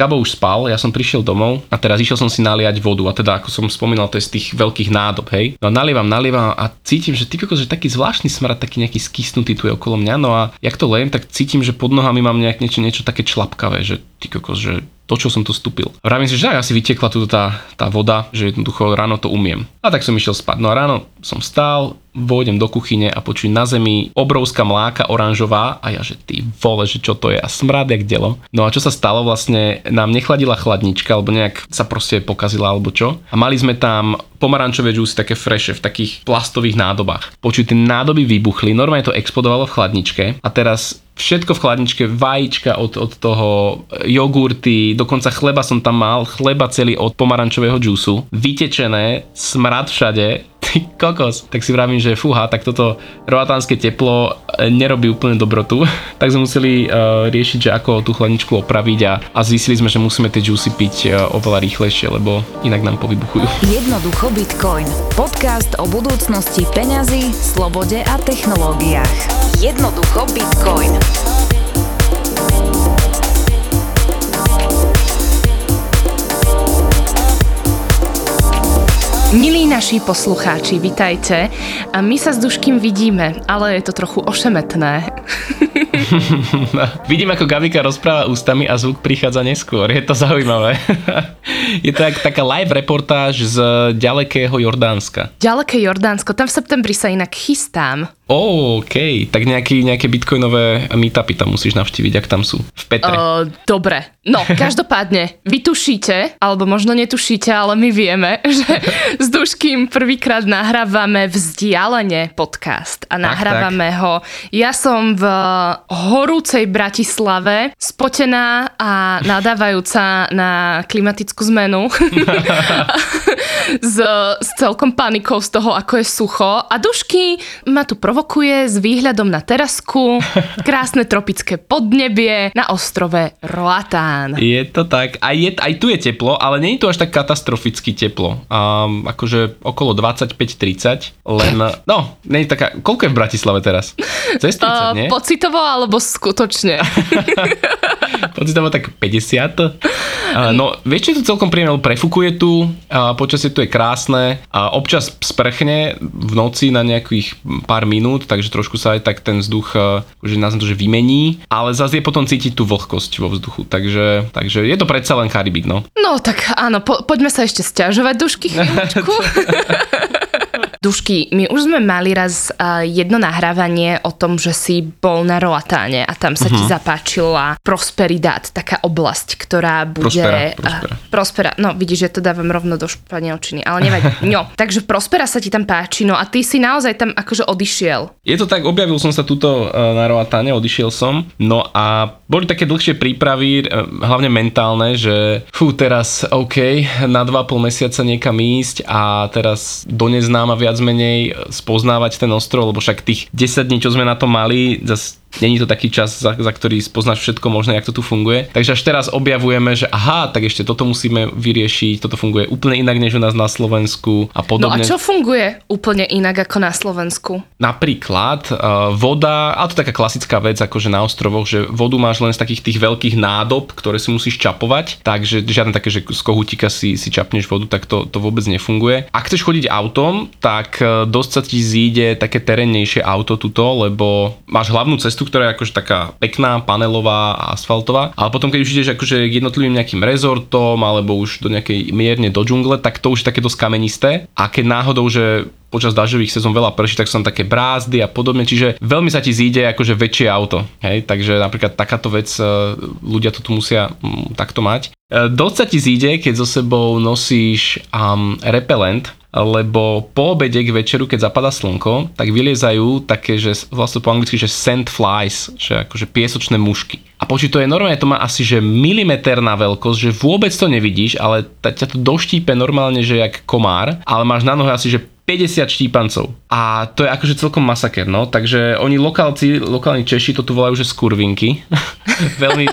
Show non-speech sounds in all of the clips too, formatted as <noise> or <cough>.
Gabo už spal, ja som prišiel domov a teraz išiel som si naliať vodu a teda ako som spomínal, to je z tých veľkých nádob, hej. No a nalievam, nalievam a cítim, že typiko, že taký zvláštny smrad, taký nejaký skysnutý tu je okolo mňa, no a jak to lejem, tak cítim, že pod nohami mám nejak niečo, niečo také člapkavé, že ty kokos, že to, čo som tu stúpil. Vravím si, že asi vytekla tu tá, tá voda, že jednoducho ráno to umiem. A tak som išiel spať. No a ráno som stál, vôjdem do kuchyne a počujem na zemi obrovská mláka oranžová a ja, že ty vole, že čo to je a smrad jak delo. No a čo sa stalo vlastne, nám nechladila chladnička, alebo nejak sa proste pokazila alebo čo. A mali sme tam pomarančové džúsy také freše v takých plastových nádobách. Počuj, tie nádoby vybuchli, normálne to explodovalo v chladničke a teraz všetko v chladničke, vajíčka od, od toho, jogurty, dokonca chleba som tam mal, chleba celý od pomarančového džúsu, vytečené, smrad všade, ty <laughs> kokos. Tak si vravím, že fúha, tak toto roatánske teplo e, nerobí úplne dobrotu. <laughs> tak sme museli uh, riešiť, že ako tú chladničku opraviť a, a zistili sme, že musíme tie juicy piť uh, oveľa rýchlejšie, lebo inak nám povybuchujú. <laughs> Jednoducho Bitcoin. Podcast o budúcnosti peňazí, slobode a technológiách. Jednoducho Bitcoin. Milí naši poslucháči, vitajte. A my sa s Duškým vidíme, ale je to trochu ošemetné. <laughs> Vidím, ako Gabika rozpráva ústami a zvuk prichádza neskôr. Je to zaujímavé. <laughs> je to tak, taká live reportáž z ďalekého Jordánska. Ďaleké Jordánsko, tam v septembri sa inak chystám. Oh, OK, tak nejaký, nejaké bitcoinové meetupy tam musíš navštíviť, ak tam sú. V Petre. Uh, dobre, no <laughs> každopádne, vy tušíte, alebo možno netušíte, ale my vieme, že s Duškým prvýkrát nahrávame vzdialene podcast a nahrávame tak, tak. ho. Ja som v horúcej Bratislave, spotená a nadávajúca na klimatickú zmenu. <laughs> s, s celkom panikou z toho, ako je sucho. A Dušky ma tu provo- provokuje s výhľadom na terasku, krásne tropické podnebie na ostrove Roatán. Je to tak. Aj, je, aj tu je teplo, ale nie je tu až tak katastroficky teplo. Um, akože okolo 25-30, len, <laughs> no, nie je taká, koľko je v Bratislave teraz? Cez 30, uh, nie? Pocitovo alebo skutočne? <laughs> pocitovo tak 50. Uh, no, vieš, čo je tu celkom príjemné, prefukuje tu, počasie tu je krásne, a občas sprchne v noci na nejakých pár minút takže trošku sa aj tak ten vzduch, že akože nazvem to, že vymení, ale zase je potom cítiť tú vlhkosť vo vzduchu, takže, takže je to predsa len Karibik, no. No tak áno, po, poďme sa ešte stiažovať dušky <laughs> こ Dušky, my už sme mali raz uh, jedno nahrávanie o tom, že si bol na Roatáne a tam sa uh-huh. ti mhm. zapáčila Prosperidad, taká oblasť, ktorá bude... Prospera, prospera. Uh, prospera. No vidíš, že to dávam rovno do španielčiny, ale nevadí. <laughs> No, takže Prospera sa ti tam páči, no a ty si naozaj tam akože odišiel. Je to tak, objavil som sa tuto uh, na Roatáne, odišiel som, no a boli také dlhšie prípravy, uh, hlavne mentálne, že fú, teraz OK, na 2,5 mesiaca niekam ísť a teraz do neznáma viac menej spoznávať ten ostrov, lebo však tých 10 dní, čo sme na to mali, zase Není to taký čas, za, za ktorý spoznáš všetko možné, jak to tu funguje. Takže až teraz objavujeme, že aha, tak ešte toto musíme vyriešiť, toto funguje úplne inak než u nás na Slovensku a podobne. No a čo funguje úplne inak ako na Slovensku? Napríklad uh, voda, a to je taká klasická vec, akože na ostrovoch, že vodu máš len z takých tých veľkých nádob, ktoré si musíš čapovať, takže žiadne také, že z kohutíka si, si čapneš vodu, tak to, to vôbec nefunguje. Ak chceš chodiť autom, tak uh, dosť sa ti zíde také terénnejšie auto tuto, lebo máš hlavnú cestu cestu, ktorá je akože taká pekná, panelová a asfaltová, ale potom keď už ideš akože k jednotlivým nejakým rezortom alebo už do nejakej mierne do džungle, tak to už je také dosť kamenisté. A keď náhodou, že počas dažďových sezón veľa prší, tak sú tam také brázdy a podobne, čiže veľmi sa ti zíde akože väčšie auto, hej, takže napríklad takáto vec e, ľudia to tu musia m, takto mať. E, dosť sa ti zíde, keď so sebou nosíš um, repelent, lebo po obede k večeru, keď zapadá slnko, tak vyliezajú také, že vlastne po anglicky, že sand flies, že akože piesočné mušky. A počuť, to je normálne, to má asi že milimeter na veľkosť, že vôbec to nevidíš, ale ťa to doštípe normálne, že jak komár, ale máš na nohe asi, že 50 štípancov. A to je akože celkom masaker, no. Takže oni lokálci, lokálni Češi to tu volajú, že skurvinky. <laughs> veľmi,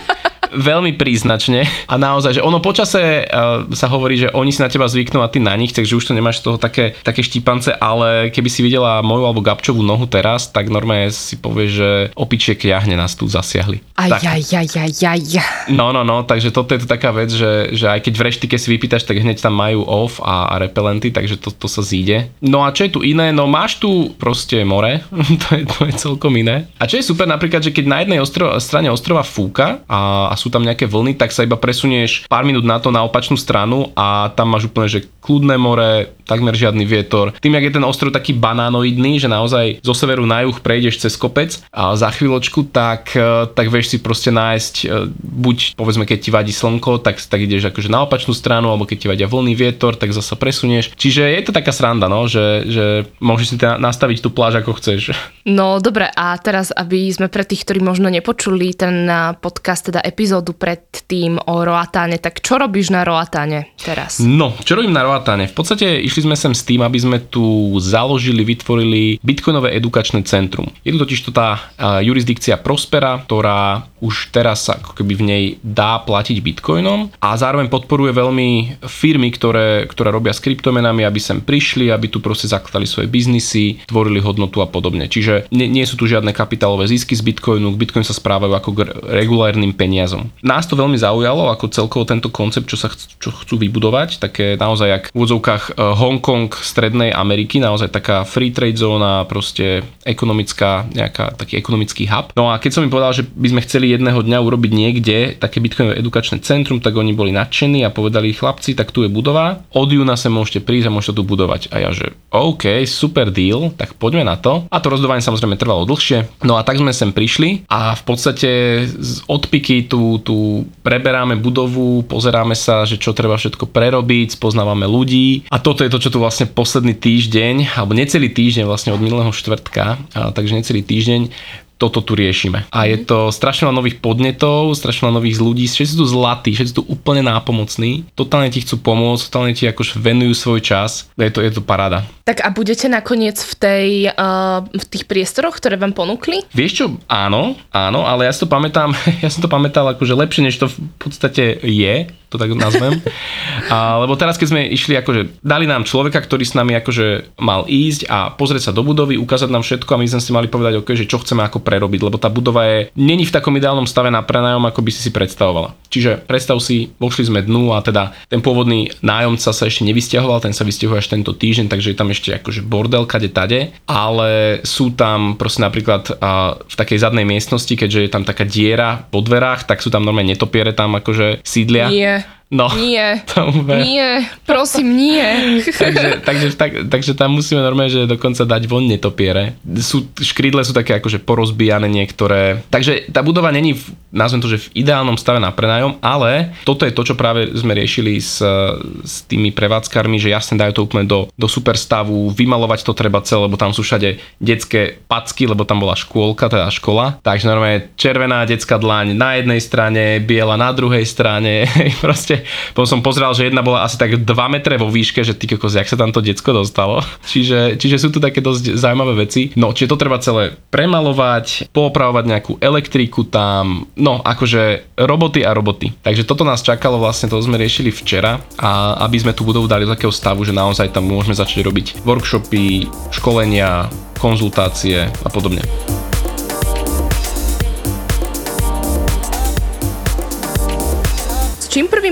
veľmi príznačne a naozaj, že ono počase uh, sa hovorí, že oni si na teba zvyknú a ty na nich, takže už to nemáš z toho také, také štípance, ale keby si videla moju alebo Gabčovú nohu teraz, tak normálne si povie, že opičiek jahne nás tu zasiahli. Aj, tak. aj, aj, aj, aj. No, no, no, takže toto je to taká vec, že, že aj keď v reštike si vypýtaš, tak hneď tam majú off a, a repelenty, takže to, to sa zíde. No a čo je tu iné? No máš tu proste more, <laughs> to je, to je celkom iné. A čo je super napríklad, že keď na jednej ostro, strane ostrova fúka a, a sú tam nejaké vlny, tak sa iba presunieš pár minút na to na opačnú stranu a tam máš úplne, že kľudné more, takmer žiadny vietor. Tým, jak je ten ostrov taký banánoidný, že naozaj zo severu na juh prejdeš cez kopec a za chvíľočku, tak, e, tak vieš si proste nájsť, e, buď povedzme, keď ti vadí slnko, tak, tak ideš akože na opačnú stranu, alebo keď ti vadia vlny, vietor, tak zasa presunieš. Čiže je to taká sranda, no, že, že môžeš si teda nastaviť tú pláž ako chceš. No dobre, a teraz, aby sme pre tých, ktorí možno nepočuli ten podcast, teda epizódu pred tým o Roatáne, tak čo robíš na Roatáne teraz? No, čo robím na Roatáne? V podstate išli sme sem s tým, aby sme tu založili, vytvorili Bitcoinové edukačné centrum. Je tu totiž to tá jurisdikcia Prospera, ktorá už teraz sa ako keby v nej dá platiť bitcoinom a zároveň podporuje veľmi firmy, ktoré, ktoré robia s kryptomenami, aby sem prišli, aby tu proste zakladali svoje biznisy, tvorili hodnotu a podobne. Čiže nie, nie sú tu žiadne kapitálové zisky z bitcoinu, Bitcoin sa správajú ako k regulárnym peniazom. Nás to veľmi zaujalo, ako celkovo tento koncept, čo sa ch- čo chcú vybudovať, také naozaj jak v úvodzovkách e, Hongkong Strednej Ameriky, naozaj taká free trade zóna, proste ekonomická, nejaká, taký ekonomický hub. No a keď som im povedal, že by sme chceli jedného dňa urobiť niekde také Bitcoinové edukačné centrum, tak oni boli nadšení a povedali chlapci, tak tu je budova, od júna sa môžete prísť a môžete tu budovať. A ja že OK, super deal, tak poďme na to. A to rozdovanie samozrejme trvalo dlhšie. No a tak sme sem prišli a v podstate z odpiky tu, tu preberáme budovu, pozeráme sa, že čo treba všetko prerobiť, spoznávame ľudí. A toto je to, čo tu vlastne posledný týždeň, alebo necelý týždeň vlastne od minulého štvrtka, a, takže necelý týždeň toto tu riešime. A je to strašne veľa nových podnetov, strašne veľa nových ľudí, všetci sú tu zlatí, všetci sú tu úplne nápomocní, totálne ti chcú pomôcť, totálne ti akož venujú svoj čas. Je to, je to paráda. Tak a budete nakoniec v, tej, uh, v tých priestoroch, ktoré vám ponúkli? Vieš čo, áno, áno, ale ja si to pamätám, <laughs> ja som to pamätal akože lepšie, než to v podstate je, to tak nazvem. A, lebo teraz, keď sme išli, akože dali nám človeka, ktorý s nami akože mal ísť a pozrieť sa do budovy, ukázať nám všetko a my sme si mali povedať, okay, že čo chceme ako prerobiť, lebo tá budova je není v takom ideálnom stave na prenajom, ako by si si predstavovala. Čiže predstav si, vošli sme dnu a teda ten pôvodný nájomca sa ešte nevysťahoval, ten sa vysťahuje až tento týždeň, takže je tam ešte akože bordel kade tade, ale sú tam proste napríklad a, v takej zadnej miestnosti, keďže je tam taká diera po dverách, tak sú tam normálne netopiere tam akože sídlia. Nie. No, Nie, <laughs> to úplne- nie, prosím, nie. <laughs> takže, takže, tak, takže tam musíme normálne, že dokonca dať von netopiere. Sú, škrydle sú také akože porozbijané niektoré. Takže tá budova není, v, nazvem to, že v ideálnom stave na prenájom, ale toto je to, čo práve sme riešili s, s tými prevádzkarmi, že jasne dajú to úplne do, do super stavu, vymalovať to treba celé, lebo tam sú všade detské packy, lebo tam bola škôlka, teda škola. Takže normálne červená detská dlaň na jednej strane, biela na druhej strane, <laughs> proste <laughs> potom som pozrel, že jedna bola asi tak 2 metre vo výške, že ty kokos, jak sa tam to decko dostalo. <laughs> Čiže, čiže sú tu také dosť zaujímavé veci. No, čiže to treba celé premalovať, poopravovať nejakú elektriku tam, no akože roboty a roboty. Takže toto nás čakalo vlastne, to sme riešili včera a aby sme tú budovu dali do takého stavu, že naozaj tam môžeme začať robiť workshopy, školenia, konzultácie a podobne.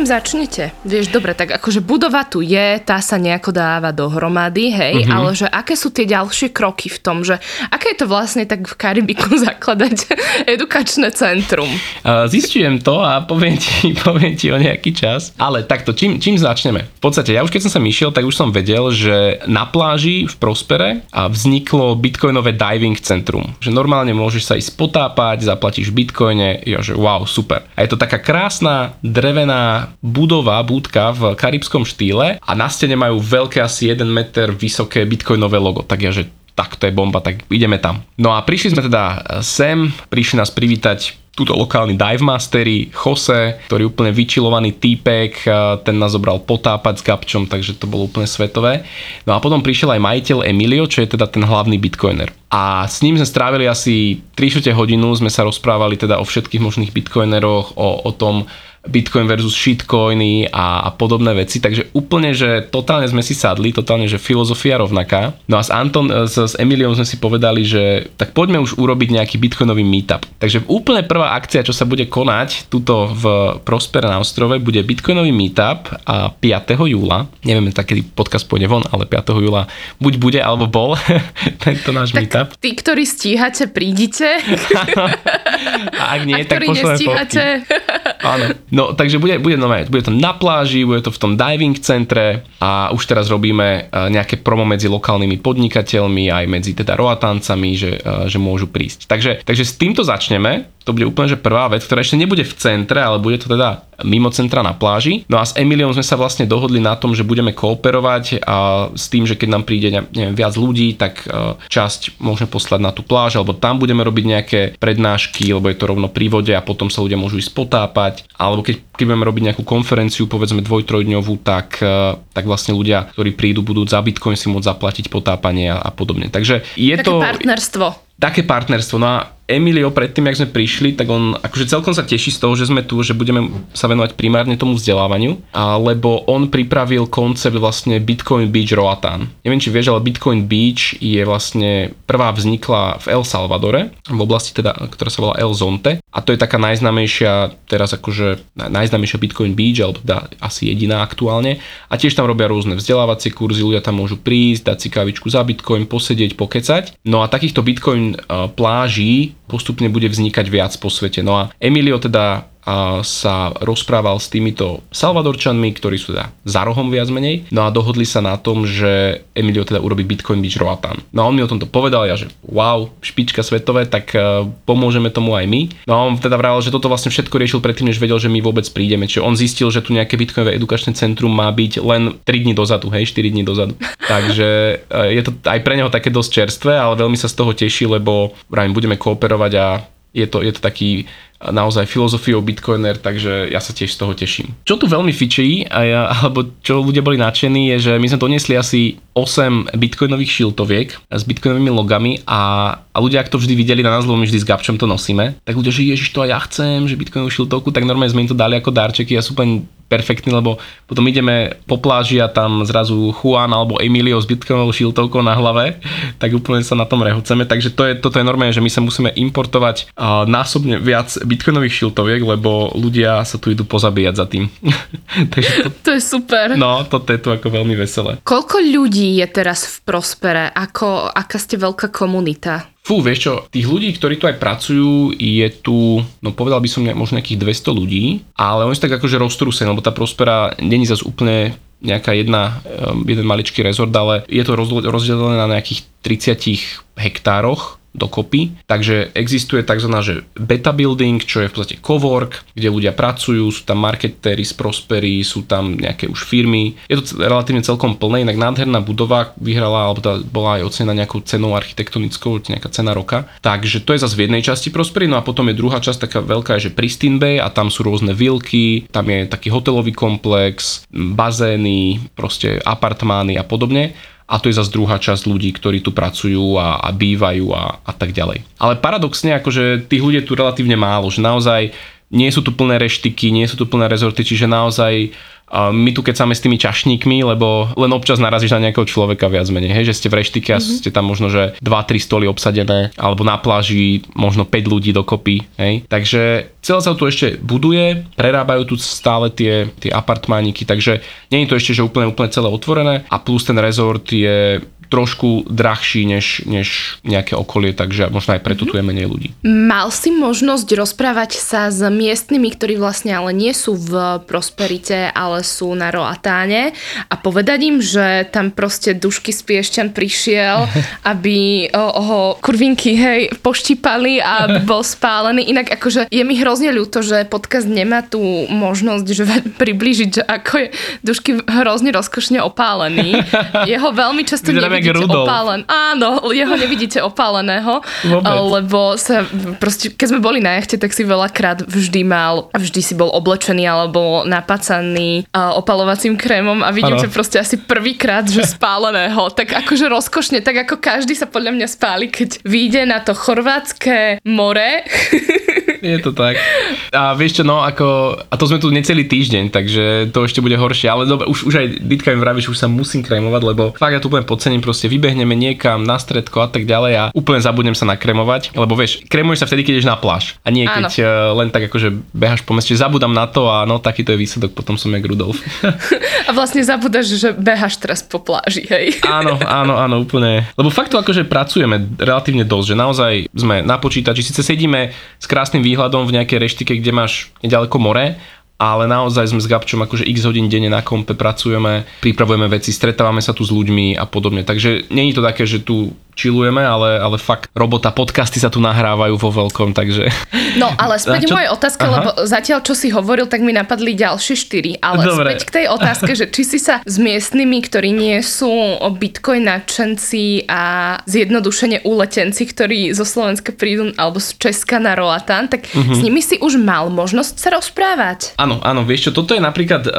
Čím začnete? Vieš, dobre, tak akože budova tu je, tá sa nejako dáva dohromady, hej, mm-hmm. ale že aké sú tie ďalšie kroky v tom, že aké je to vlastne tak v Karibiku <laughs> zakladať edukačné centrum? Uh, Zistujem to a poviem ti, <laughs> poviem ti o nejaký čas. Ale takto, čím, čím začneme? V podstate, ja už keď som sa išiel, tak už som vedel, že na pláži v Prospere a vzniklo bitcoinové diving centrum. Že normálne môžeš sa ísť potápať, zaplatíš bitcoine, ja že wow, super. A je to taká krásna drevená budova, budka v karibskom štýle a na stene majú veľké asi 1 meter vysoké bitcoinové logo. Tak ja že tak to je bomba, tak ideme tam. No a prišli sme teda sem, prišli nás privítať túto lokálni dive mastery, Jose, ktorý úplne vyčilovaný týpek, ten nás zobral potápať s Gabčom, takže to bolo úplne svetové. No a potom prišiel aj majiteľ Emilio, čo je teda ten hlavný bitcoiner. A s ním sme strávili asi 3 hodinu, sme sa rozprávali teda o všetkých možných bitcoineroch, o, o tom, Bitcoin versus shitcoiny a, a podobné veci, takže úplne, že totálne sme si sadli, totálne, že filozofia rovnaká. No a s Anton, e, s, s Emiliom sme si povedali, že tak poďme už urobiť nejaký bitcoinový meetup. Takže úplne prvá akcia, čo sa bude konať tuto v Prosper na ostrove, bude bitcoinový meetup a 5. júla. Neviem, tak kedy podcast pôjde von, ale 5. júla buď bude, alebo bol <laughs> tento náš tak meetup. Tí, ktorí stíhate, prídite. <laughs> a ak nie, a tak pošleme Áno. No, takže bude, bude, no, bude to na pláži, bude to v tom diving centre a už teraz robíme e, nejaké promo medzi lokálnymi podnikateľmi aj medzi teda roatáncami, že, e, že môžu prísť. Takže, takže s týmto začneme to bude úplne že prvá vec, ktorá ešte nebude v centre, ale bude to teda mimo centra na pláži. No a s Emiliom sme sa vlastne dohodli na tom, že budeme kooperovať a s tým, že keď nám príde neviem, viac ľudí, tak e, časť môžeme poslať na tú pláž, alebo tam budeme robiť nejaké prednášky, lebo je to rovno pri vode a potom sa ľudia môžu ísť potápať. Alebo keď, keď budeme robiť nejakú konferenciu, povedzme dvoj, trojdňovú, tak, e, tak vlastne ľudia, ktorí prídu, budú za Bitcoin si môcť zaplatiť potápanie a, a podobne. Takže je Také to... partnerstvo také partnerstvo. No a Emilio predtým, jak sme prišli, tak on akože celkom sa teší z toho, že sme tu, že budeme sa venovať primárne tomu vzdelávaniu, lebo on pripravil koncept vlastne Bitcoin Beach Roatan. Neviem, či vieš, ale Bitcoin Beach je vlastne prvá vznikla v El Salvadore, v oblasti teda, ktorá sa volá El Zonte a to je taká najznámejšia, teraz akože najznámejšia Bitcoin Beach, alebo teda asi jediná aktuálne a tiež tam robia rôzne vzdelávacie kurzy, ľudia tam môžu prísť, dať si kávičku za Bitcoin, posedieť, pokecať. No a takýchto Bitcoin pláží postupne bude vznikať viac po svete. No a Emilio teda sa rozprával s týmito Salvadorčanmi, ktorí sú teda za rohom viac menej. No a dohodli sa na tom, že Emilio teda urobí Bitcoin Beach Roatan. No a on mi o tomto povedal, ja že wow, špička svetové, tak uh, pomôžeme tomu aj my. No a on teda vravel, že toto vlastne všetko riešil predtým, než vedel, že my vôbec prídeme. Čiže on zistil, že tu nejaké Bitcoinové edukačné centrum má byť len 3 dní dozadu, hej, 4 dní dozadu. <laughs> Takže uh, je to aj pre neho také dosť čerstvé, ale veľmi sa z toho teší, lebo vrajím, budeme kooperovať a je to, je to taký naozaj filozofiou Bitcoiner, takže ja sa tiež z toho teším. Čo tu veľmi fičí, a ja, <laughs> alebo čo ľudia boli nadšení, je, že my sme doniesli asi 8 bitcoinových šiltoviek s bitcoinovými logami a, a ľudia, ak to vždy videli na nás, lebo my vždy s Gabčom to nosíme, tak ľudia, že ježiš, to aj ja chcem, že bitcoinovú šiltovku, tak normálne sme im to dali ako darčeky a sú úplne perfektní, lebo potom ideme po pláži a tam zrazu Juan alebo Emilio s bitcoinovou šiltovkou na hlave, <laughs> tak úplne sa na tom rehoceme. Takže to je, toto je normálne, že my sa musíme importovať uh, násobne viac bitcoinových šiltoviek, lebo ľudia sa tu idú pozabíjať za tým. <laughs> Takže to, to je super. No, toto je tu ako veľmi veselé. Koľko ľudí je teraz v Prospere? Ako, aká ste veľká komunita? Fú, vieš čo, tých ľudí, ktorí tu aj pracujú, je tu, no povedal by som ne, možno nejakých 200 ľudí, ale oni sú tak akože roztrúsení, lebo tá Prospera není zase úplne nejaká jedna, jeden maličký rezort, ale je to rozdelené na nejakých 30 hektároch dokopy. Takže existuje tzv. Že beta building, čo je v podstate cowork, kde ľudia pracujú, sú tam marketéri z Prospery, sú tam nejaké už firmy. Je to relatívne celkom plné, inak nádherná budova vyhrala, alebo tá bola aj ocenená nejakou cenou architektonickou, nejaká cena roka. Takže to je zase v jednej časti Prospery, no a potom je druhá časť taká veľká, že Pristine Bay a tam sú rôzne vilky, tam je taký hotelový komplex, bazény, proste apartmány a podobne a to je zase druhá časť ľudí, ktorí tu pracujú a, a bývajú a, a tak ďalej. Ale paradoxne, akože tých ľudí je tu relatívne málo, že naozaj nie sú tu plné reštiky, nie sú tu plné rezorty, čiže naozaj my tu keď s tými čašníkmi, lebo len občas narazíš na nejakého človeka viac menej, hej, že ste v reštike a mm-hmm. ste tam možno, že 2-3 stoly obsadené, alebo na pláži možno 5 ľudí dokopy, hej. Takže celé sa tu ešte buduje, prerábajú tu stále tie, tie apartmániky, takže nie je to ešte, že úplne, úplne celé otvorené a plus ten rezort je trošku drahší než, než nejaké okolie, takže možno aj preto tu je menej ľudí. Mal si možnosť rozprávať sa s miestnymi, ktorí vlastne ale nie sú v Prosperite, ale sú na Roatáne a povedať im, že tam proste Dušky Spiešťan prišiel, <laughs> aby ho kurvinky hej poštípali a <laughs> bol spálený. Inak akože je mi hrozne ľúto, že podcast nemá tú možnosť že <laughs> priblížiť, že ako je Dušky hrozne rozkošne opálený. Jeho veľmi často nevidíme nevidíte Rudolf. opálen. Áno, jeho nevidíte opáleného, Vôbec. lebo sa proste, keď sme boli na jachte, tak si veľakrát vždy mal, vždy si bol oblečený alebo napacaný opalovacím krémom a vidím ťa proste asi prvýkrát, že spáleného. <laughs> Tak akože rozkošne, tak ako každý sa podľa mňa spáli, keď vyjde na to chorvátske more. <laughs> Je to tak. A vieš čo, no ako, a to sme tu necelý týždeň, takže to ešte bude horšie, ale dobre, už, už aj Ditka mi vraví, že už sa musím kremovať, lebo fakt ja tu úplne podcením, proste vybehneme niekam na stredko a tak ďalej a úplne zabudnem sa nakremovať, lebo vieš, kremuješ sa vtedy, keď ideš na pláž a nie keď uh, len tak akože behaš po meste, zabudám na to a no takýto je výsledok, potom som jak Rudolf. <laughs> A vlastne zabudáš, že behaš teraz po pláži, hej. <laughs> áno, áno, áno, úplne. Lebo fakt to akože pracujeme relatívne dosť, že naozaj sme na počítači, síce sedíme s krásnym výhľadom v nejakej reštike, kde máš nedaleko more, ale naozaj sme s Gabčom akože x hodín denne na kompe pracujeme, pripravujeme veci, stretávame sa tu s ľuďmi a podobne. Takže je to také, že tu chillujeme, ale, ale fakt robota, podcasty sa tu nahrávajú vo veľkom, takže... No ale späť moje otázka, Aha. lebo zatiaľ čo si hovoril, tak mi napadli ďalšie štyri, ale Dobre. späť k tej otázke, že či si sa s miestnymi, ktorí nie sú bitcoin nadšenci a zjednodušene uletenci, ktorí zo Slovenska prídu alebo z Česka na Roatan, tak Mhm. s nimi si už mal možnosť sa rozprávať. Áno, áno, vieš čo, toto je napríklad uh,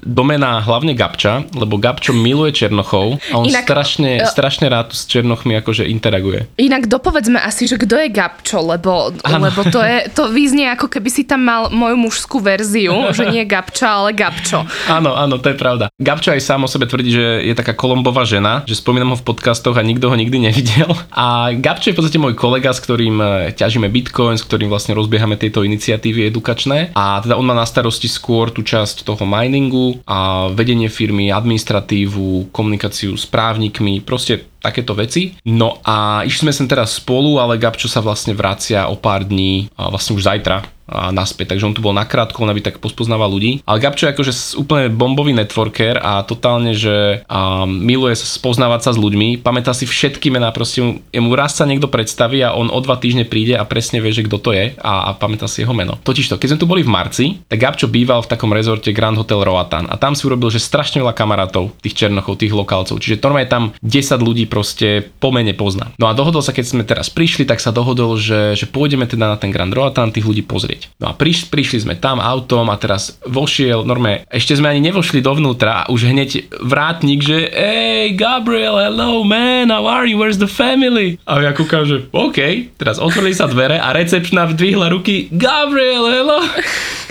domena hlavne Gabča, lebo Gabčo miluje Černochov a on Inak, strašne, e- strašne rád s Černochmi akože interaguje. Inak dopovedzme asi, že kto je Gabčo, lebo, lebo to, je, to význie ako keby si tam mal moju mužskú verziu, že nie Gabča, ale Gabčo. Áno, áno, to je pravda. Gabčo aj sám o sebe tvrdí, že je taká kolombová žena, že spomínam ho v podcastoch a nikto ho nikdy nevidel. A Gabčo je v podstate môj kolega, s ktorým e, ťažíme Bitcoin, s ktorým vlastne rozbiehame tieto iniciatívy edukačné. A teda on má na starosti skôr tú časť toho miningu a vedenie firmy, administratívu, komunikáciu s právnikmi, proste takéto veci. No a išli sme sem teraz spolu, ale Gabčo sa vlastne vracia o pár dní, vlastne už zajtra a naspäť, takže on tu bol nakrátko, on aby tak pospoznával ľudí. Ale Gabčo je akože úplne bombový networker a totálne, že a miluje spoznávať sa s ľuďmi, pamätá si všetky mená, proste mu, jemu raz sa niekto predstaví a on o dva týždne príde a presne vie, že kto to je a, a pamätá si jeho meno. Totižto, keď sme tu boli v marci, tak Gabčo býval v takom rezorte Grand Hotel Roatan a tam si urobil, že strašne veľa kamarátov, tých Černochov, tých lokálcov. Čiže normálne tam 10 ľudí proste po mene pozná. No a dohodol sa, keď sme teraz prišli, tak sa dohodol, že, že pôjdeme teda na ten Grand Roatan tých ľudí pozrieť. No a priš, prišli sme tam autom a teraz vošiel, normálne, ešte sme ani nevošli dovnútra a už hneď vrátnik, že hey Gabriel, hello man, how are you, where's the family? A ja kúkam, že OK, teraz otvorili sa dvere a recepčná vdvihla ruky, Gabriel, hello.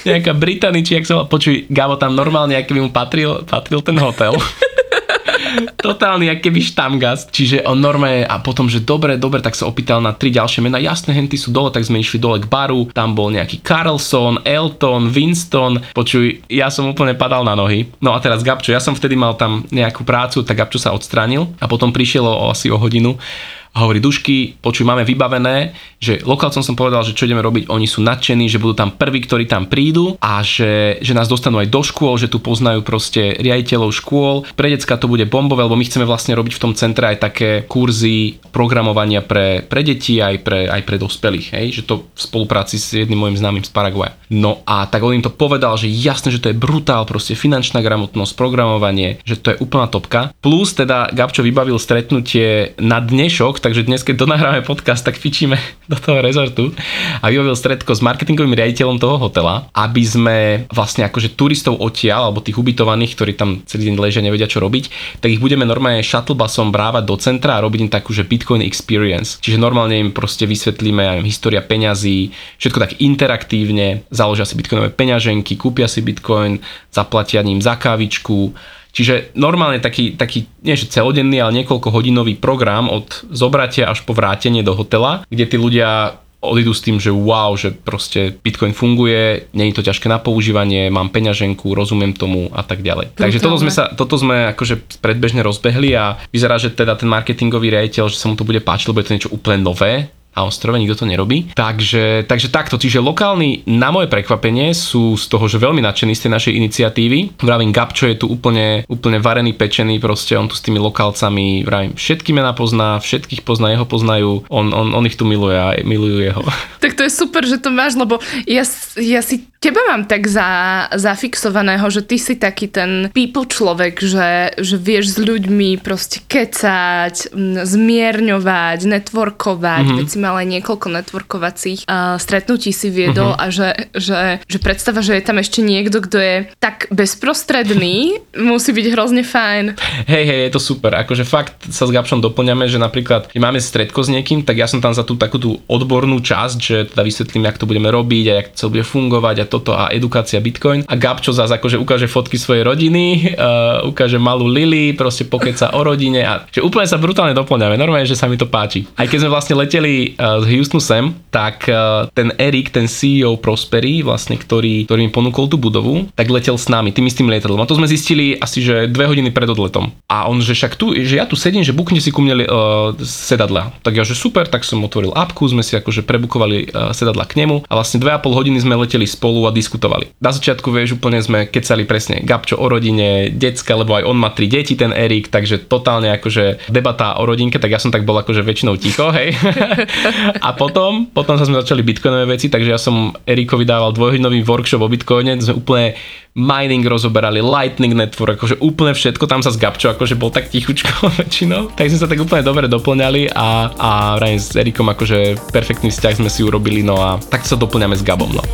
Nejaká Britany, či jak sa počuj, Gabo tam normálne, by mu patril, patril ten hotel. <laughs> Totálny, jak keby štamgast. Čiže on normálne a potom, že dobre, dobre, tak sa opýtal na tri ďalšie mená. Jasné, henty sú dole, tak sme išli dole k baru. Tam bol nejaký Carlson, Elton, Winston. Počuj, ja som úplne padal na nohy. No a teraz Gabčo, ja som vtedy mal tam nejakú prácu, tak Gabčo sa odstránil a potom prišiel o, asi o hodinu a hovorí, Dušky, počuj, máme vybavené, že lokálcom som povedal, že čo ideme robiť, oni sú nadšení, že budú tam prví, ktorí tam prídu a že, že nás dostanú aj do škôl, že tu poznajú proste riaditeľov škôl. Pre decka to bude bombové, lebo my chceme vlastne robiť v tom centre aj také kurzy programovania pre, pre deti aj pre, aj pre dospelých, hej? že to v spolupráci s jedným môjim známym z Paraguaja. No a tak on im to povedal, že jasne, že to je brutál, proste finančná gramotnosť, programovanie, že to je úplná topka. Plus teda Gabčo vybavil stretnutie na dnešok, takže dnes, keď donahráme podcast, tak fičíme <laughs> do toho rezortu a vybavil stretko s marketingovým riaditeľom toho hotela, aby sme vlastne akože turistov odtiaľ, alebo tých ubytovaných, ktorí tam celý deň ležia, nevedia čo robiť, tak ich budeme normálne shuttlebusom brávať do centra a robiť im takú, že Bitcoin experience. Čiže normálne im proste vysvetlíme aj história peňazí, všetko tak interaktívne, založia si bitcoinové peňaženky, kúpia si bitcoin, zaplatia ním za kávičku, Čiže normálne taký, taký, nie že celodenný, ale niekoľko hodinový program od zobratia až po vrátenie do hotela, kde tí ľudia odídu s tým, že wow, že proste Bitcoin funguje, nie je to ťažké na používanie, mám peňaženku, rozumiem tomu a tak ďalej. Brutálne. Takže toto sme, sa, toto sme akože predbežne rozbehli a vyzerá, že teda ten marketingový riaditeľ, že sa mu to bude páčiť, lebo je to niečo úplne nové, a ostrove, nikto to nerobí. Takže, takže takto, čiže lokálni na moje prekvapenie sú z toho, že veľmi nadšení z tej našej iniciatívy. Vravím, Gabčo je tu úplne, úplne varený, pečený, proste on tu s tými lokálcami, vravím, všetky mená pozná, všetkých pozná, jeho poznajú, on, on, on ich tu miluje a milujú jeho. <laughs> Tak to je super, že to máš, lebo ja, ja si teba mám tak za, zafixovaného, že ty si taký ten people človek, že, že vieš s ľuďmi proste kecať, zmierňovať, networkovať, mm-hmm. veď aj niekoľko networkovacích uh, stretnutí si viedol mm-hmm. a že, že, že predstava, že je tam ešte niekto, kto je tak bezprostredný, musí byť hrozne fajn. Hej, hej, je to super. Akože fakt sa s Gabšom doplňame, že napríklad, keď máme stredko s niekým, tak ja som tam za tú takú tú odbornú časť, že teda vysvetlím, jak to budeme robiť a jak to bude fungovať a toto a edukácia Bitcoin. A Gabčo zase akože ukáže fotky svojej rodiny, <laughs> uh, ukáže malú Lily, proste pokeca o rodine a že úplne sa brutálne doplňame. Normálne, že sa mi to páči. Aj keď sme vlastne leteli uh, z Houstonu sem, tak uh, ten Erik, ten CEO Prospery, vlastne, ktorý, ktorý mi ponúkol tú budovu, tak letel s nami, tým istým lietadlom. A to sme zistili asi, že dve hodiny pred odletom. A on, že však tu, že ja tu sedím, že buknite si ku mne uh, sedadla. Tak ja, že super, tak som otvoril apku, sme si akože prebukovali uh, sedadla k nemu a vlastne 2,5 hodiny sme leteli spolu a diskutovali. Na začiatku, vieš, úplne sme kecali presne Gabčo o rodine, decka, lebo aj on má tri deti, ten Erik, takže totálne akože debata o rodinke, tak ja som tak bol akože väčšinou ticho, hej. <laughs> a potom, potom sa sme začali bitcoinové veci, takže ja som Erikovi dával dvojhodinový workshop o bitcoine, sme úplne mining rozoberali, lightning network, akože úplne všetko, tam sa s Gabčo akože bol tak tichučko <laughs> väčšinou, tak sme sa tak úplne dobre doplňali a, a s Erikom akože perfektný vzťah sme si urobili, no a tak sa doplňame s Gabom, no.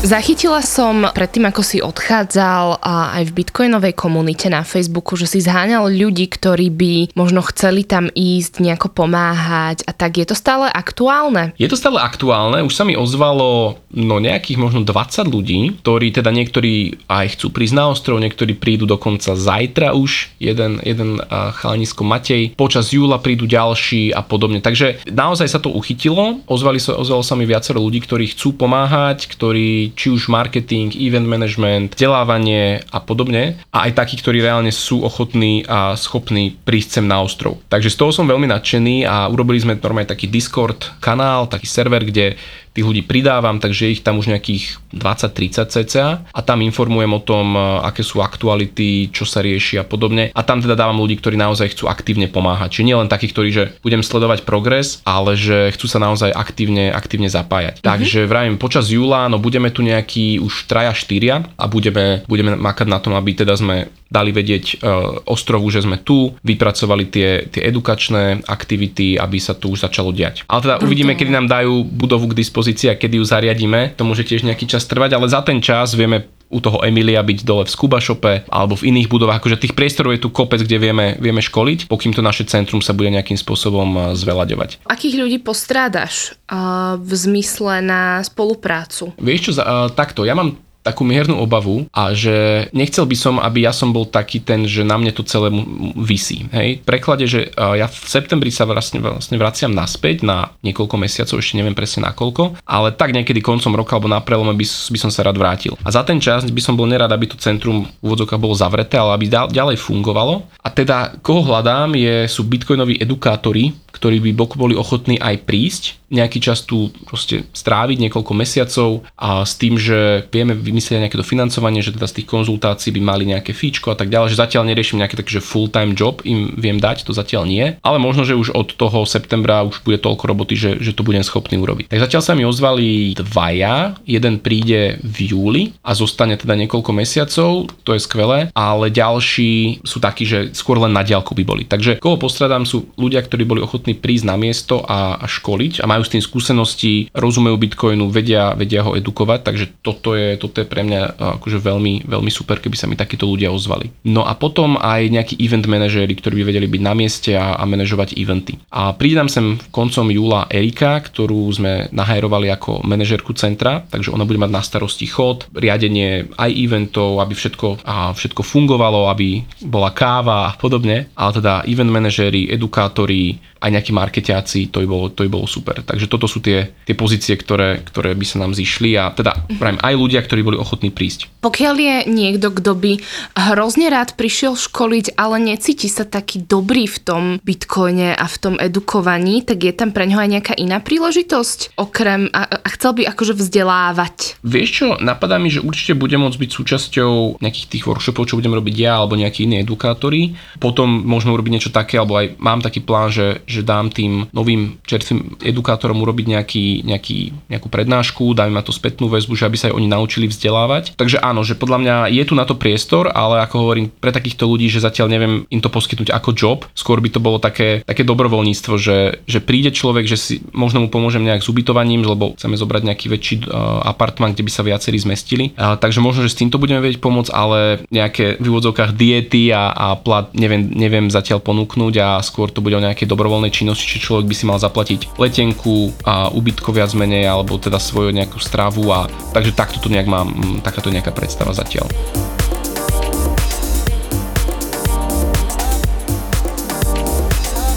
Zachytila som predtým, ako si odchádzal aj v bitcoinovej komunite na Facebooku, že si zháňal ľudí, ktorí by možno chceli tam ísť, nejako pomáhať a tak. Je to stále aktuálne? Je to stále aktuálne. Už sa mi ozvalo no nejakých možno 20 ľudí, ktorí teda niektorí aj chcú prísť na ostrov, niektorí prídu dokonca zajtra už. Jeden, jeden chalanisko Matej. Počas júla prídu ďalší a podobne. Takže naozaj sa to uchytilo. Ozvali sa, ozvalo sa mi viacero ľudí, ktorí chcú pomáhať, ktorí či už marketing, event management, vzdelávanie a podobne. A aj takí, ktorí reálne sú ochotní a schopní prísť sem na ostrov. Takže z toho som veľmi nadšený a urobili sme normálne taký Discord kanál, taký server, kde tých ľudí pridávam, takže ich tam už nejakých 20-30 cca a tam informujem o tom, e, aké sú aktuality, čo sa rieši a podobne. A tam teda dávam ľudí, ktorí naozaj chcú aktívne pomáhať. Čiže nie len takí, ktorí, že budem sledovať progres, ale že chcú sa naozaj aktívne, aktívne zapájať. Mm-hmm. Takže vravím, počas júla, no budeme tu nejakí už traja, štyria a budeme, budeme makať na tom, aby teda sme dali vedieť uh, ostrovu, že sme tu, vypracovali tie, tie edukačné aktivity, aby sa tu už začalo diať. Ale teda uvidíme, kedy nám dajú budovu k dispozícii a kedy ju zariadíme. To môže tiež nejaký čas trvať, ale za ten čas vieme u toho Emilia byť dole v Skubašope alebo v iných budovách. Akože tých priestorov je tu kopec, kde vieme, vieme školiť, pokým to naše centrum sa bude nejakým spôsobom eh, zvelaďovať. Akých ľudí postrádaš uh, v zmysle na spoluprácu? Vieš čo, uh, takto, ja mám takú miernu obavu a že nechcel by som, aby ja som bol taký ten, že na mne to celé vysí. Hej? Preklade, že ja v septembri sa vlastne, vlastne vraciam naspäť na niekoľko mesiacov, ešte neviem presne na koľko, ale tak niekedy koncom roka alebo na prelome by, by som sa rád vrátil. A za ten čas by som bol nerad, aby to centrum v úvodzokách bolo zavreté, ale aby ďalej fungovalo. A teda koho hľadám je, sú bitcoinoví edukátori, ktorí by boli ochotní aj prísť, nejaký čas tu proste stráviť niekoľko mesiacov a s tým, že vieme vymyslieť nejaké to financovanie, že teda z tých konzultácií by mali nejaké fíčko a tak ďalej, že zatiaľ neriešim nejaký taký, že full-time job im viem dať, to zatiaľ nie, ale možno, že už od toho septembra už bude toľko roboty, že, že to budem schopný urobiť. Tak zatiaľ sa mi ozvali dvaja, jeden príde v júli a zostane teda niekoľko mesiacov, to je skvelé, ale ďalší sú takí, že skôr len na diálku by boli. Takže koho postradám sú ľudia, ktorí boli ochotní prísť na miesto a, a školiť a majú s tým skúsenosti, rozumejú Bitcoinu, vedia, vedia ho edukovať, takže toto je, toto pre mňa akože veľmi, veľmi super, keby sa mi takíto ľudia ozvali. No a potom aj nejakí event manažéri, ktorí by vedeli byť na mieste a, a manažovať eventy. A príde nám sem koncom júla Erika, ktorú sme nahajrovali ako manažerku centra, takže ona bude mať na starosti chod, riadenie aj eventov, aby všetko, a všetko fungovalo, aby bola káva a podobne, ale teda event manažéri, edukátori, aj nejakí marketiaci, to by bolo, to by bolo super. Takže toto sú tie, tie pozície, ktoré, ktoré by sa nám zišli a teda aj ľudia, ktorí boli ochotní prísť. Pokiaľ je niekto, kto by hrozne rád prišiel školiť, ale necíti sa taký dobrý v tom bitcoine a v tom edukovaní, tak je tam pre ňoho aj nejaká iná príležitosť, okrem a, a chcel by akože vzdelávať. Vieš čo, napadá mi, že určite bude môcť byť súčasťou nejakých tých workshopov, čo budem robiť ja, alebo nejakí iní edukátori. Potom môžeme urobiť niečo také, alebo aj mám taký plán, že, že dám tým novým čerstvým edukátorom urobiť nejaký, nejaký, nejakú prednášku, dám ma to spätnú väzbu, že aby sa aj oni naučili vzdelávať. Takže áno, že podľa mňa je tu na to priestor, ale ako hovorím, pre takýchto ľudí, že zatiaľ neviem im to poskytnúť ako job, skôr by to bolo také, také dobrovoľníctvo, že, že príde človek, že si možno mu pomôžem nejak s ubytovaním, lebo chceme zobrať nejaký väčší uh, apartman, kde by sa viacerí zmestili. Uh, takže možno, že s týmto budeme vedieť pomôcť, ale nejaké v úvodzovkách diety a, a plat neviem, neviem zatiaľ ponúknuť a skôr to bude o nejakej dobrovoľnej činnosti, či človek by si mal zaplatiť letenku a ubytko viac menej, alebo teda svoju nejakú stravu a takže takto to nejak mám, takáto nejaká predstava zatiaľ.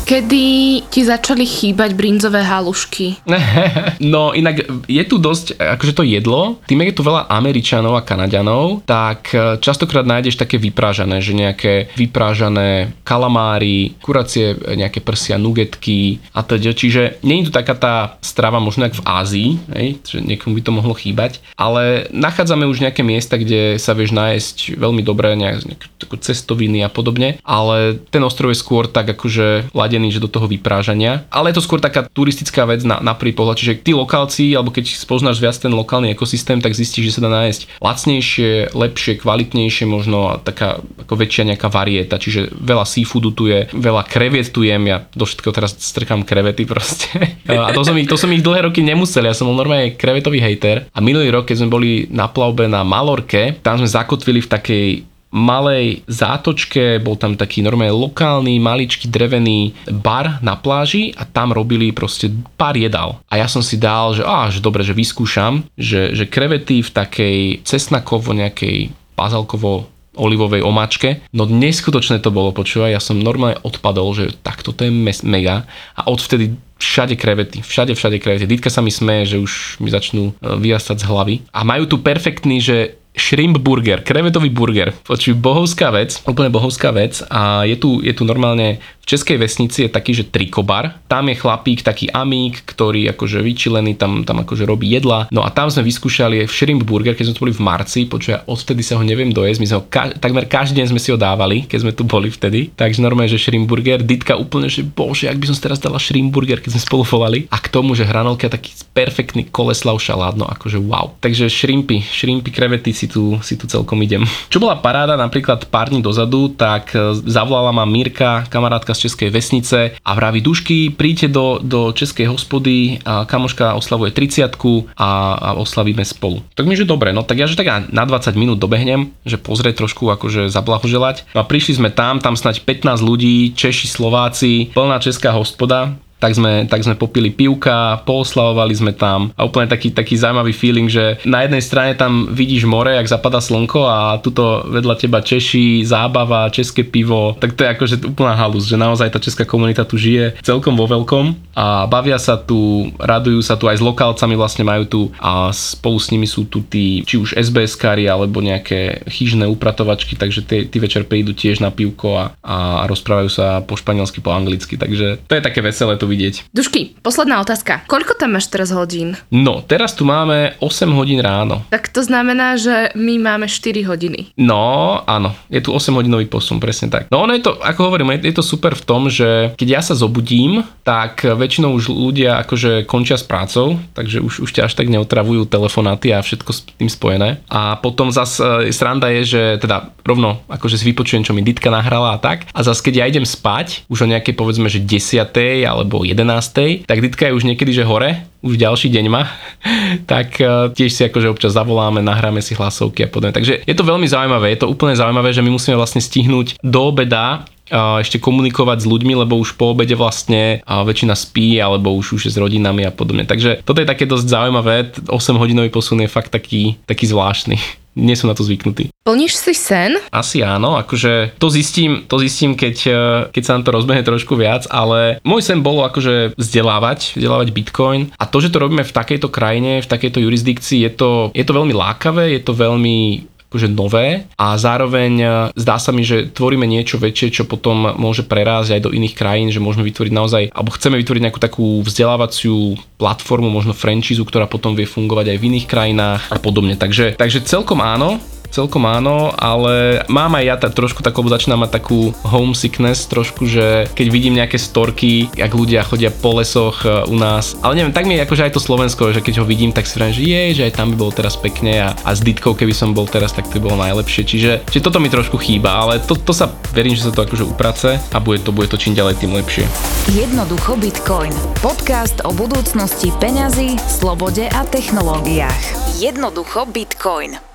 Kedy ti začali chýbať brinzové halušky? <laughs> no inak je tu dosť, akože to jedlo, tým je tu veľa Američanov a Kanaďanov, tak e, častokrát nájdeš také vyprážané, že nejaké vyprážané kalamári, kuracie, e, nejaké prsia, nugetky a teda. Čiže nie je tu taká tá strava možno v Ázii, hej, že niekomu by to mohlo chýbať, ale nachádzame už nejaké miesta, kde sa vieš nájsť veľmi dobré nejak, nejaké cestoviny a podobne, ale ten ostrov je skôr tak akože naladený, že do toho vyprážania. Ale je to skôr taká turistická vec na, na prvý pohľad. Čiže tí lokálci, alebo keď spoznáš viac ten lokálny ekosystém, tak zistíš, že sa dá nájsť lacnejšie, lepšie, kvalitnejšie, možno taká ako väčšia nejaká varieta. Čiže veľa seafoodu tu je, veľa kreviet tu jem, ja do všetkého teraz strkám krevety proste. <laughs> A to som, ich, to som ich dlhé roky nemusel, ja som bol normálne krevetový hejter. A minulý rok, keď sme boli na plavbe na Malorke, tam sme zakotvili v takej malej zátočke, bol tam taký normálne lokálny, maličký drevený bar na pláži a tam robili proste pár jedál. A ja som si dal, že á, že dobre, že vyskúšam, že, že krevety v takej cesnakovo nejakej bazalkovo olivovej omáčke. No neskutočné to bolo, počúvaj, ja som normálne odpadol, že takto to je mes- mega a odvtedy všade krevety, všade, všade krevety. Dítka sa mi smeje, že už mi začnú e, vyrastať z hlavy. A majú tu perfektný, že shrimp burger, krevetový burger. Počuj, bohovská vec, úplne bohovská vec a je tu, je tu normálne v Českej vesnici je taký, že trikobar. Tam je chlapík, taký amík, ktorý akože vyčilený, tam, tam akože robí jedla. No a tam sme vyskúšali shrimp burger, keď sme tu boli v marci, počuj, odvtedy sa ho neviem dojesť, my sme ho ka- takmer každý deň sme si ho dávali, keď sme tu boli vtedy. Takže normálne, že shrimp burger, Ditka úplne, že bože, ak by som si teraz dala shrimp burger, keď sme spolu volali. A k tomu, že hranolka taký perfektný koleslav šalát, no akože wow. Takže shrimpy, shrimpy, krevety si tu, si tu celkom idem. Čo bola paráda napríklad pár dní dozadu, tak e, zavolala ma Mirka, kamarátka z Českej vesnice a vraví Dušky, príďte do, do Českej hospody a kamoška oslavuje 30 a, a oslavíme spolu. Tak mi, že dobre, no tak ja že tak na 20 minút dobehnem, že pozrieť trošku akože zablahoželať. No a prišli sme tam, tam snať 15 ľudí, Češi, Slováci, plná česká hospoda, tak sme, tak sme popili pivka, pooslavovali sme tam. A úplne taký, taký zaujímavý feeling, že na jednej strane tam vidíš more, jak zapadá slnko a tuto vedľa teba Češi, zábava, české pivo, tak to je akože úplná halus, že naozaj tá česká komunita tu žije celkom vo veľkom a bavia sa tu, radujú sa tu aj s lokálcami vlastne majú tu a spolu s nimi sú tu tí, či už SBS-kári alebo nejaké chyžné upratovačky, takže tí, tí večer prídu tiež na pivko a, a rozprávajú sa po španielsky, po anglicky, takže to je také veselé to vidieť. Dušky, posledná otázka. Koľko tam máš teraz hodín? No, teraz tu máme 8 hodín ráno. Tak to znamená, že my máme 4 hodiny. No, áno, je tu 8 hodinový posun, presne tak. No ono je to, ako hovorím, je to super v tom, že keď ja sa zobudím, tak väčšinou už ľudia akože končia s prácou, takže už, už ťa až tak neotravujú telefonáty a všetko s tým spojené. A potom zas e, sranda je, že teda rovno akože si vypočujem, čo mi Ditka nahrala a tak. A zas keď ja idem spať, už o nejakej povedzme, že 10. alebo 11. tak Ditka je už niekedy, že hore, už ďalší deň má, <laughs> tak e, tiež si akože občas zavoláme, nahráme si hlasovky a podobne. Takže je to veľmi zaujímavé, je to úplne zaujímavé, že my musíme vlastne stihnúť do obeda ešte komunikovať s ľuďmi, lebo už po obede vlastne väčšina spí, alebo už už je s rodinami a podobne. Takže toto je také dosť zaujímavé, 8 hodinový posun je fakt taký, taký zvláštny. <laughs> nie sú na to zvyknutí. Plníš si sen? Asi áno, akože to zistím, to zistím keď, eh, keď sa nám to rozbehne trošku viac, ale môj sen bolo akože vzdelávať, vzdelávať Bitcoin a to, že to robíme v takejto krajine, v takejto jurisdikcii, je to, je to veľmi lákavé, je to veľmi akože nové a zároveň e, zdá sa mi, že tvoríme niečo väčšie, čo potom môže prerásť aj do iných krajín, že môžeme vytvoriť naozaj, alebo chceme vytvoriť nejakú takú vzdelávaciu platformu, možno franchízu, ktorá potom vie fungovať aj v iných krajinách a podobne. Takže, takže celkom áno, celkom áno, ale mám aj ja ta, trošku takú, začínam mať takú homesickness trošku, že keď vidím nejaké storky, jak ľudia chodia po lesoch e, u nás, ale neviem, tak mi akože aj to Slovensko, že keď ho vidím, tak si vrajím, že je, že aj tam by bolo teraz pekne a, a s Ditkou, keby som bol teraz, tak to by bolo najlepšie. Čiže, čiže toto mi trošku chýba, ale to, to sa verím, že sa to akože uprace a bude to, bude to čím ďalej tým lepšie. Jednoducho Bitcoin. Podcast o budúcnosti peňazí, slobode a technológiách. Jednoducho Bitcoin.